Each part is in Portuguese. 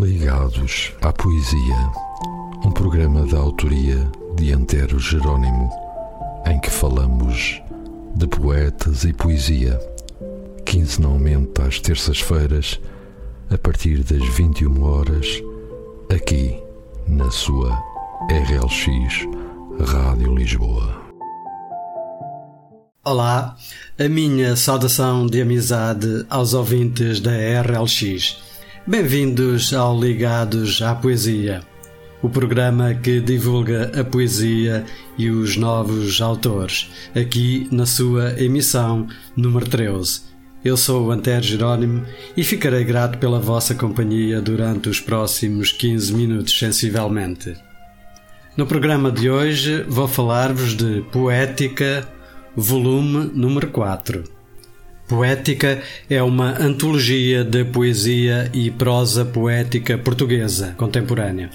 Ligados à Poesia, um programa da autoria de Antero Jerónimo, em que falamos de poetas e poesia, quinzenalmente às terças-feiras, a partir das 21 horas, aqui na sua RLX Rádio Lisboa. Olá, a minha saudação de amizade aos ouvintes da RLX. Bem-vindos ao Ligados à Poesia, o programa que divulga a poesia e os novos autores, aqui na sua emissão número 13. Eu sou o Antero Jerónimo e ficarei grato pela vossa companhia durante os próximos 15 minutos, sensivelmente. No programa de hoje vou falar-vos de Poética, volume número 4. Poética é uma antologia de poesia e prosa poética portuguesa contemporânea.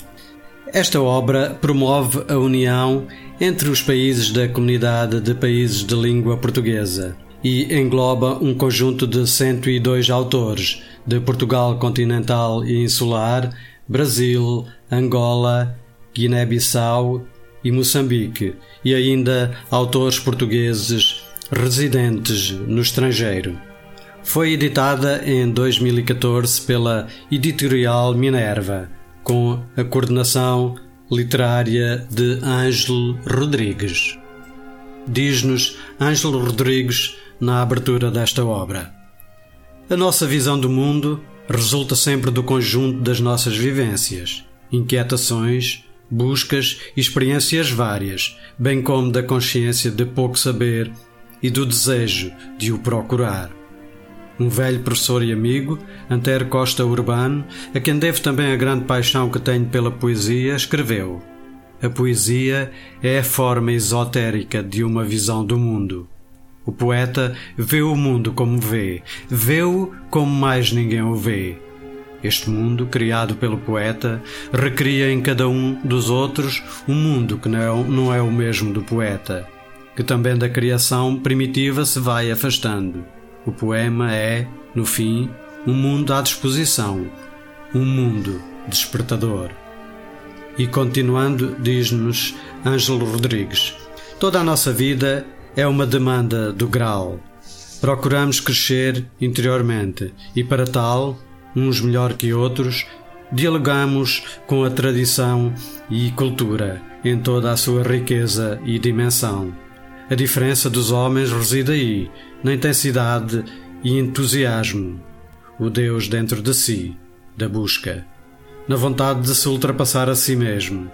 Esta obra promove a união entre os países da comunidade de países de língua portuguesa e engloba um conjunto de 102 autores de Portugal continental e insular, Brasil, Angola, Guiné-Bissau e Moçambique, e ainda autores portugueses residentes no estrangeiro. Foi editada em 2014 pela Editorial Minerva, com a coordenação literária de Ângelo Rodrigues. Diz-nos Ângelo Rodrigues na abertura desta obra. A nossa visão do mundo resulta sempre do conjunto das nossas vivências, inquietações, buscas e experiências várias, bem como da consciência de pouco saber e do desejo de o procurar. Um velho professor e amigo, Antero Costa Urbano, a quem devo também a grande paixão que tenho pela poesia, escreveu: A poesia é a forma esotérica de uma visão do mundo. O poeta vê o mundo como vê, vê-o como mais ninguém o vê. Este mundo, criado pelo poeta, recria em cada um dos outros um mundo que não, não é o mesmo do poeta que também da criação primitiva se vai afastando. O poema é, no fim, um mundo à disposição, um mundo despertador. E continuando, diz-nos Ângelo Rodrigues: toda a nossa vida é uma demanda do grau. Procuramos crescer interiormente e, para tal, uns melhor que outros, dialogamos com a tradição e cultura em toda a sua riqueza e dimensão. A diferença dos homens reside aí, na intensidade e entusiasmo, o Deus dentro de si, da busca, na vontade de se ultrapassar a si mesmo,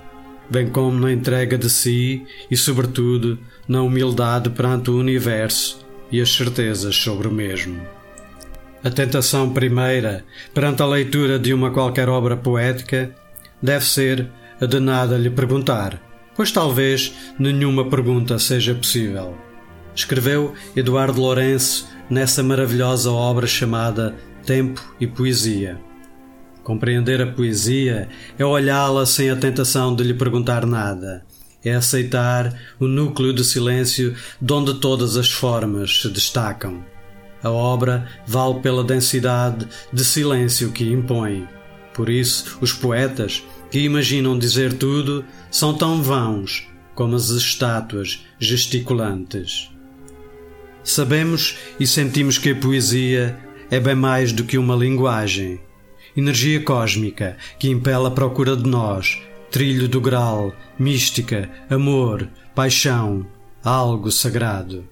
bem como na entrega de si e, sobretudo, na humildade perante o universo e as certezas sobre o mesmo. A tentação primeira, perante a leitura de uma qualquer obra poética, deve ser a de nada lhe perguntar pois talvez nenhuma pergunta seja possível. Escreveu Eduardo Lourenço nessa maravilhosa obra chamada Tempo e Poesia. Compreender a poesia é olhá-la sem a tentação de lhe perguntar nada. É aceitar o núcleo de silêncio de onde todas as formas se destacam. A obra vale pela densidade de silêncio que impõe. Por isso, os poetas, que imaginam dizer tudo são tão vãos como as estátuas gesticulantes. Sabemos e sentimos que a poesia é bem mais do que uma linguagem, energia cósmica que impela a procura de nós, trilho do grau, mística, amor, paixão, algo sagrado.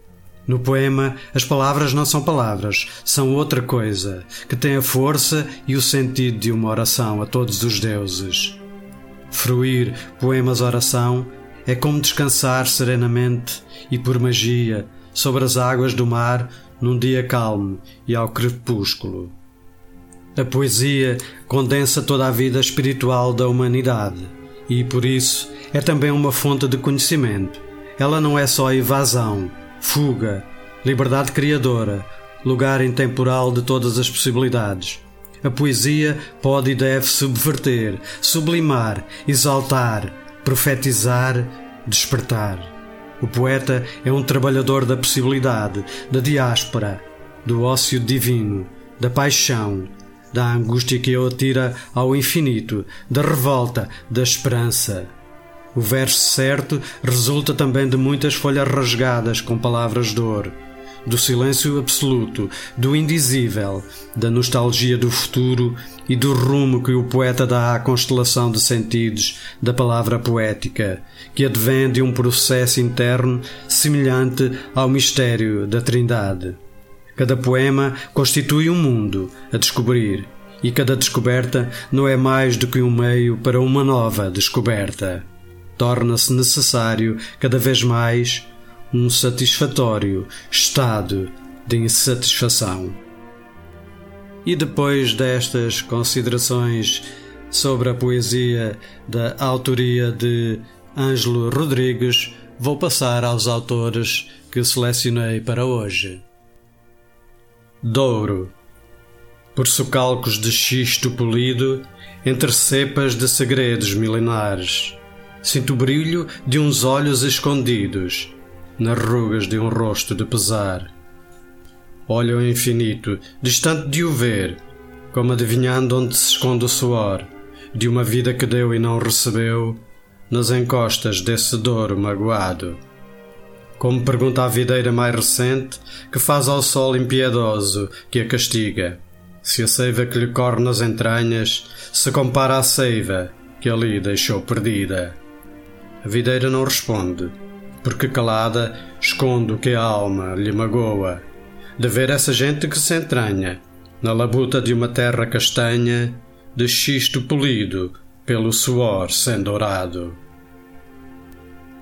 No poema, as palavras não são palavras, são outra coisa, que tem a força e o sentido de uma oração a todos os deuses. Fruir poemas oração é como descansar serenamente e por magia sobre as águas do mar num dia calmo e ao crepúsculo. A poesia condensa toda a vida espiritual da humanidade e, por isso, é também uma fonte de conhecimento. Ela não é só evasão, fuga, liberdade criadora, lugar intemporal de todas as possibilidades. A poesia pode e deve subverter, sublimar, exaltar, profetizar, despertar. O poeta é um trabalhador da possibilidade, da diáspora, do ócio divino, da paixão, da angústia que o atira ao infinito, da revolta, da esperança. O verso certo resulta também de muitas folhas rasgadas com palavras de dor, do silêncio absoluto, do indizível, da nostalgia do futuro e do rumo que o poeta dá à constelação de sentidos da palavra poética, que advém de um processo interno semelhante ao mistério da Trindade. Cada poema constitui um mundo a descobrir, e cada descoberta não é mais do que um meio para uma nova descoberta. Torna-se necessário, cada vez mais, um satisfatório estado de insatisfação. E depois destas considerações sobre a poesia da autoria de Ângelo Rodrigues, vou passar aos autores que selecionei para hoje. Douro. Por socalcos de xisto polido, entre cepas de segredos milenares, sinto o brilho de uns olhos escondidos, nas rugas de um rosto de pesar. Olho ao infinito, distante de o ver, como adivinhando onde se esconde o suor, de uma vida que deu e não recebeu, nas encostas desse douro magoado. Como pergunta a videira mais recente, que faz ao sol impiedoso que a castiga, se a seiva que lhe corre nas entranhas se compara à seiva que ali deixou perdida. A videira não responde, porque calada esconde o que a alma lhe magoa, de ver essa gente que se entranha na labuta de uma terra castanha, de xisto polido pelo suor sem dourado.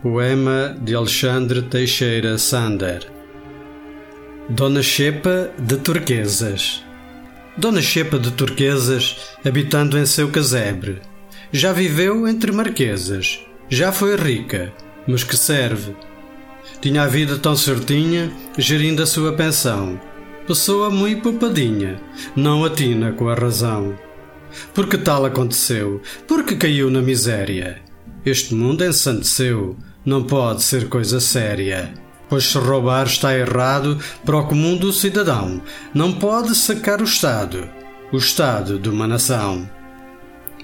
Poema de Alexandre Teixeira Sander. Dona Xepa de Turquesas. Dona Xepa de Turquesas, habitando em seu casebre, já viveu entre marquesas, já foi rica, mas que serve? Tinha a vida tão certinha, gerindo a sua pensão. Pessoa muito poupadinha, não atina com a razão. Porque tal aconteceu? Porque caiu na miséria? Este mundo ensandeceu, não pode ser coisa séria. Pois se roubar está errado para o comum do cidadão, não pode sacar o Estado, o Estado de uma nação.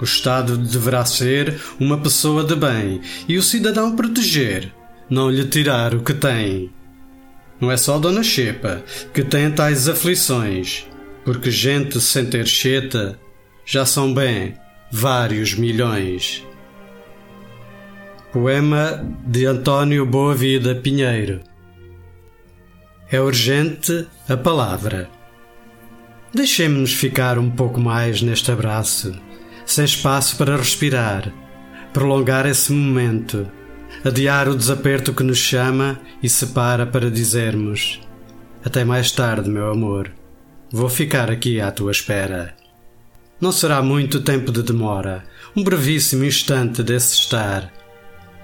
O Estado deverá ser uma pessoa de bem e o cidadão proteger, não lhe tirar o que tem. Não é só Dona Xepa que tem tais aflições, porque gente sem ter cheta já são bem vários milhões. Poema de António Boa Vida Pinheiro. É urgente a palavra. Deixemos-nos ficar um pouco mais neste abraço, sem espaço para respirar, prolongar esse momento, adiar o desaperto que nos chama e separa para dizermos: Até mais tarde, meu amor. Vou ficar aqui à tua espera. Não será muito tempo de demora, um brevíssimo instante desse estar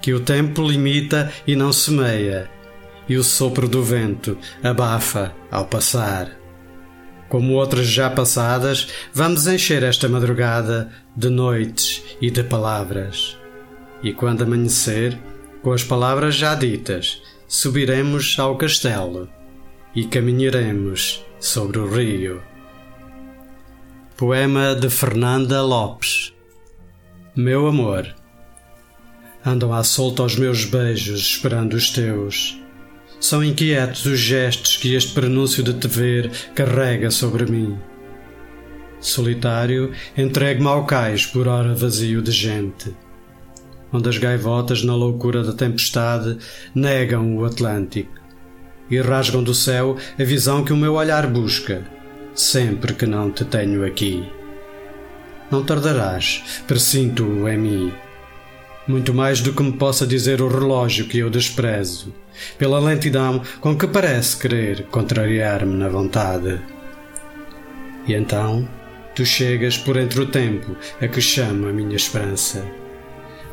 que o tempo limita e não semeia, e o sopro do vento abafa ao passar. Como outras já passadas, vamos encher esta madrugada de noites e de palavras. E quando amanhecer, com as palavras já ditas, subiremos ao castelo e caminharemos sobre o rio. Poema de Fernanda Lopes Meu amor Andam à solta aos meus beijos, esperando os teus. São inquietos os gestos que este prenúncio de te ver carrega sobre mim. Solitário, entregue-me ao cais por hora vazio de gente, onde as gaivotas, na loucura da tempestade, negam o Atlântico e rasgam do céu a visão que o meu olhar busca, sempre que não te tenho aqui. Não tardarás, presinto-o em mim muito mais do que me possa dizer o relógio que eu desprezo, pela lentidão com que parece querer contrariar-me na vontade. E então tu chegas por entre o tempo a que chamo a minha esperança.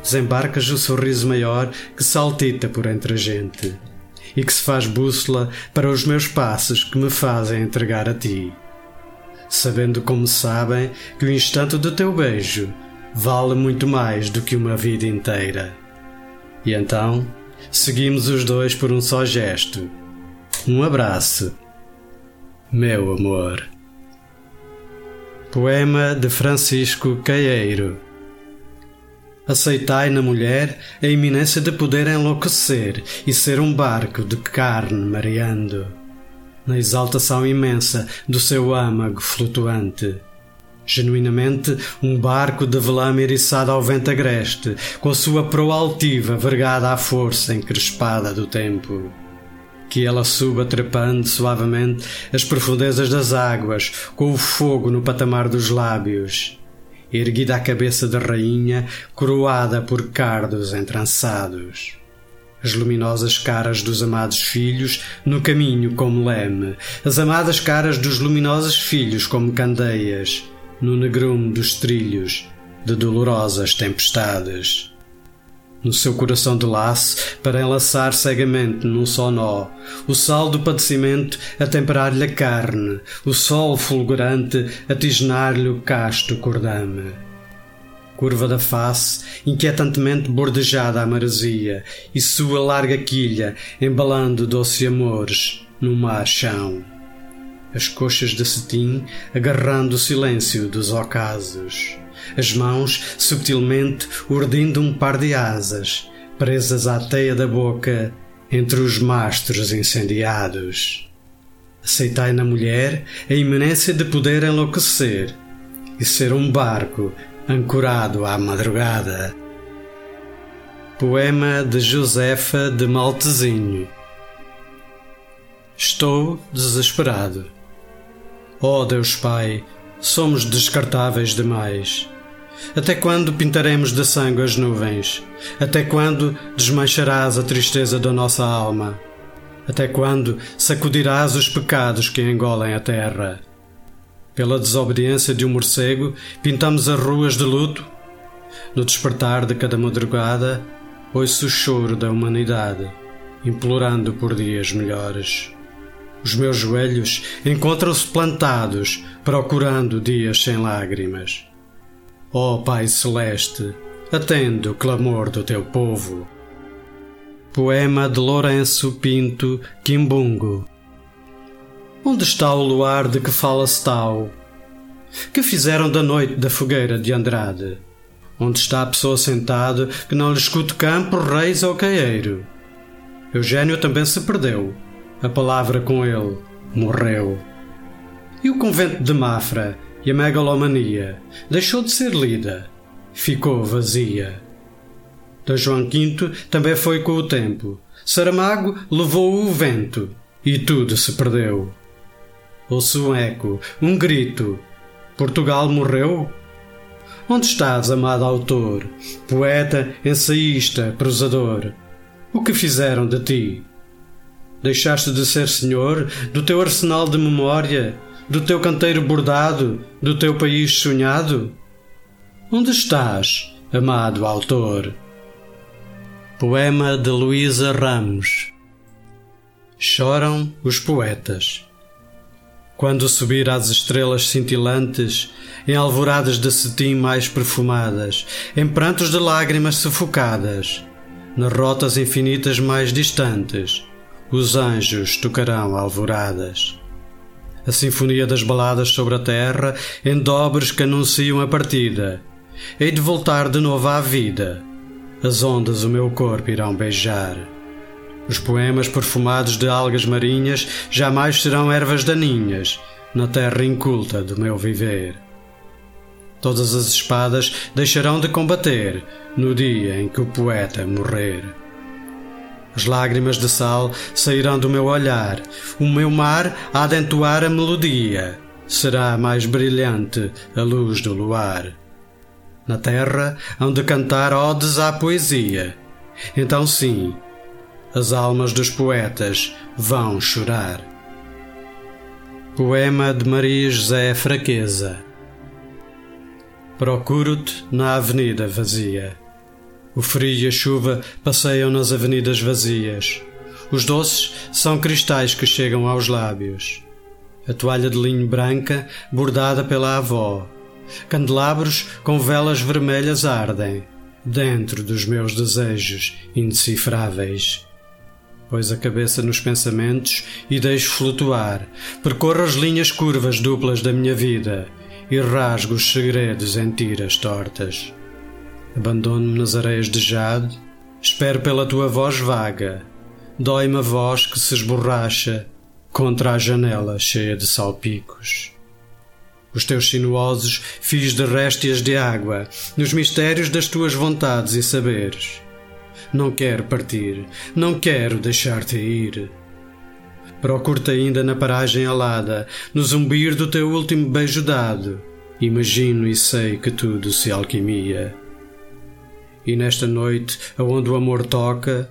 Desembarcas o sorriso maior que saltita por entre a gente e que se faz bússola para os meus passos que me fazem entregar a ti. Sabendo como sabem que o instante do teu beijo vale muito mais do que uma vida inteira. E então, seguimos os dois por um só gesto. Um abraço. Meu amor. Poema de Francisco Caeiro Aceitai na mulher a iminência de poder enlouquecer e ser um barco de carne mareando, na exaltação imensa do seu âmago flutuante. Genuinamente um barco de velame eriçado ao vento agreste, com a sua proa altiva vergada à força encrespada do tempo que ela suba trepando suavemente as profundezas das águas, com o fogo no patamar dos lábios, erguida a cabeça de rainha, coroada por cardos entrançados. As luminosas caras dos amados filhos no caminho como leme, as amadas caras dos luminosos filhos como candeias, no negrume dos trilhos de dolorosas tempestades no seu coração de laço para enlaçar cegamente num só nó, o sal do padecimento a temperar-lhe a carne, o sol fulgurante a tisnar-lhe o casto cordame. Curva da face, inquietantemente bordejada a maresia, e sua larga quilha embalando doce amores no mar chão. As coxas de cetim agarrando o silêncio dos ocasos as mãos subtilmente urdindo um par de asas, presas à teia da boca entre os mastros incendiados. Aceitai na mulher a iminência de poder enlouquecer e ser um barco ancorado à madrugada. Poema de Josefa de Maltezinho Estou desesperado. Ó oh Deus Pai, somos descartáveis demais. Até quando pintaremos de sangue as nuvens? Até quando desmancharás a tristeza da nossa alma? Até quando sacudirás os pecados que engolem a terra? Pela desobediência de um morcego, pintamos as ruas de luto? No despertar de cada madrugada, ouço o choro da humanidade, implorando por dias melhores. Os meus joelhos encontram-se plantados, procurando dias sem lágrimas. Ó oh, Pai Celeste, atende o clamor do teu povo. Poema de Lourenço Pinto Quimbungo Onde está o luar de que fala-se tal? Que fizeram da noite da fogueira de Andrade? Onde está a pessoa sentada que não lhe escute campo, reis ou caeiro? Eugênio também se perdeu. A palavra com ele morreu. E o convento de Mafra e a megalomania deixou de ser lida, ficou vazia. Da João V também foi com o tempo. Saramago levou o vento e tudo se perdeu. Ouço um eco, um grito. Portugal morreu? Onde estás, amado autor, poeta, ensaísta, prosador? O que fizeram de ti? Deixaste de ser senhor do teu arsenal de memória do teu canteiro bordado, do teu país sonhado? Onde estás, amado autor? Poema de Luísa Ramos Choram os poetas. Quando subir às estrelas cintilantes, em alvoradas de cetim mais perfumadas, em prantos de lágrimas sufocadas, nas rotas infinitas mais distantes, os anjos tocarão alvoradas a sinfonia das baladas sobre a terra, em dobres que anunciam a partida. Hei de voltar de novo à vida. As ondas o meu corpo irão beijar. Os poemas perfumados de algas marinhas jamais serão ervas daninhas na terra inculta do meu viver. Todas as espadas deixarão de combater no dia em que o poeta morrer. As lágrimas de sal sairão do meu olhar, o meu mar há de entoar a melodia, será mais brilhante a luz do luar. Na terra hão de cantar odes à poesia. Então, sim, as almas dos poetas vão chorar. Poema de Maria José Fraqueza Procuro-te na avenida vazia. O frio e a chuva passeiam nas avenidas vazias. Os doces são cristais que chegam aos lábios. A toalha de linho branca, bordada pela avó. Candelabros com velas vermelhas ardem, dentro dos meus desejos indecifráveis. Pois a cabeça nos pensamentos e deixo flutuar, percorro as linhas curvas duplas da minha vida e rasgo os segredos em tiras tortas. Abandono-me nas areias de jade, espero pela tua voz vaga. Dói-me a voz que se esborracha contra a janela cheia de salpicos. Os teus sinuosos fios de réstias de água, nos mistérios das tuas vontades e saberes. Não quero partir, não quero deixar-te ir. Procuro-te ainda na paragem alada, no zumbir do teu último beijo dado. Imagino e sei que tudo se alquimia. E nesta noite, aonde o amor toca,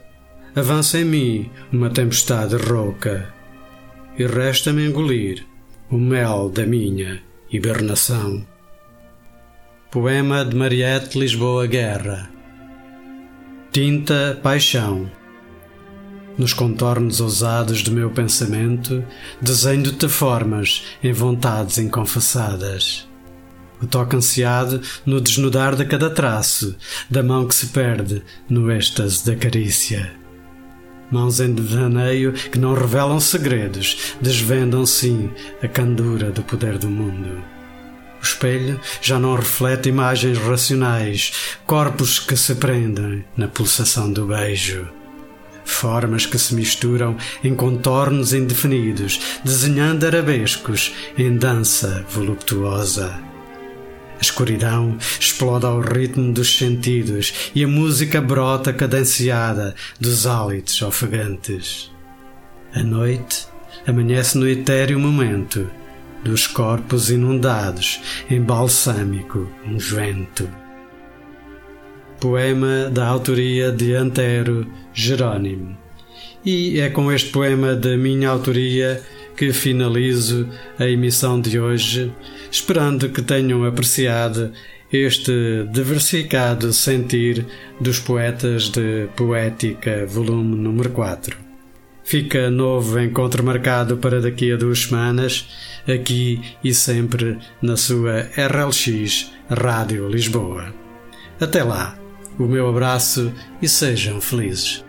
avança em mim uma tempestade rouca. E resta-me engolir o mel da minha hibernação. Poema de Mariette Lisboa Guerra Tinta Paixão nos contornos ousados do meu pensamento, desenho-te formas em vontades inconfessadas. O toque ansiado no desnudar de cada traço, da mão que se perde no êxtase da carícia. Mãos em devaneio que não revelam segredos, desvendam sim a candura do poder do mundo. O espelho já não reflete imagens racionais, corpos que se prendem na pulsação do beijo formas que se misturam em contornos indefinidos, desenhando arabescos em dança voluptuosa. A escuridão explode ao ritmo dos sentidos e a música brota cadenciada dos hálitos ofegantes. A noite amanhece no etéreo momento dos corpos inundados em balsâmico unguento. Poema da autoria de Antero Jerônimo. E é com este poema da minha autoria que finalizo a emissão de hoje, esperando que tenham apreciado este diversificado sentir dos poetas de Poética, volume número 4. Fica novo encontro marcado para daqui a duas semanas, aqui e sempre na sua RLX Rádio Lisboa. Até lá! o meu abraço e sejam felizes.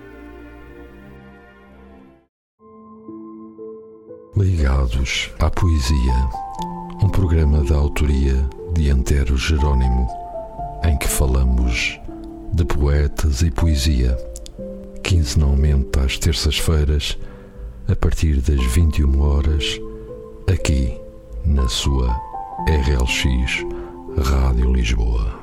Ligados à Poesia, um programa da autoria de Antero Jerônimo, em que falamos de poetas e poesia, quinzenalmente às terças-feiras, a partir das 21 horas, aqui na sua RLX Rádio Lisboa.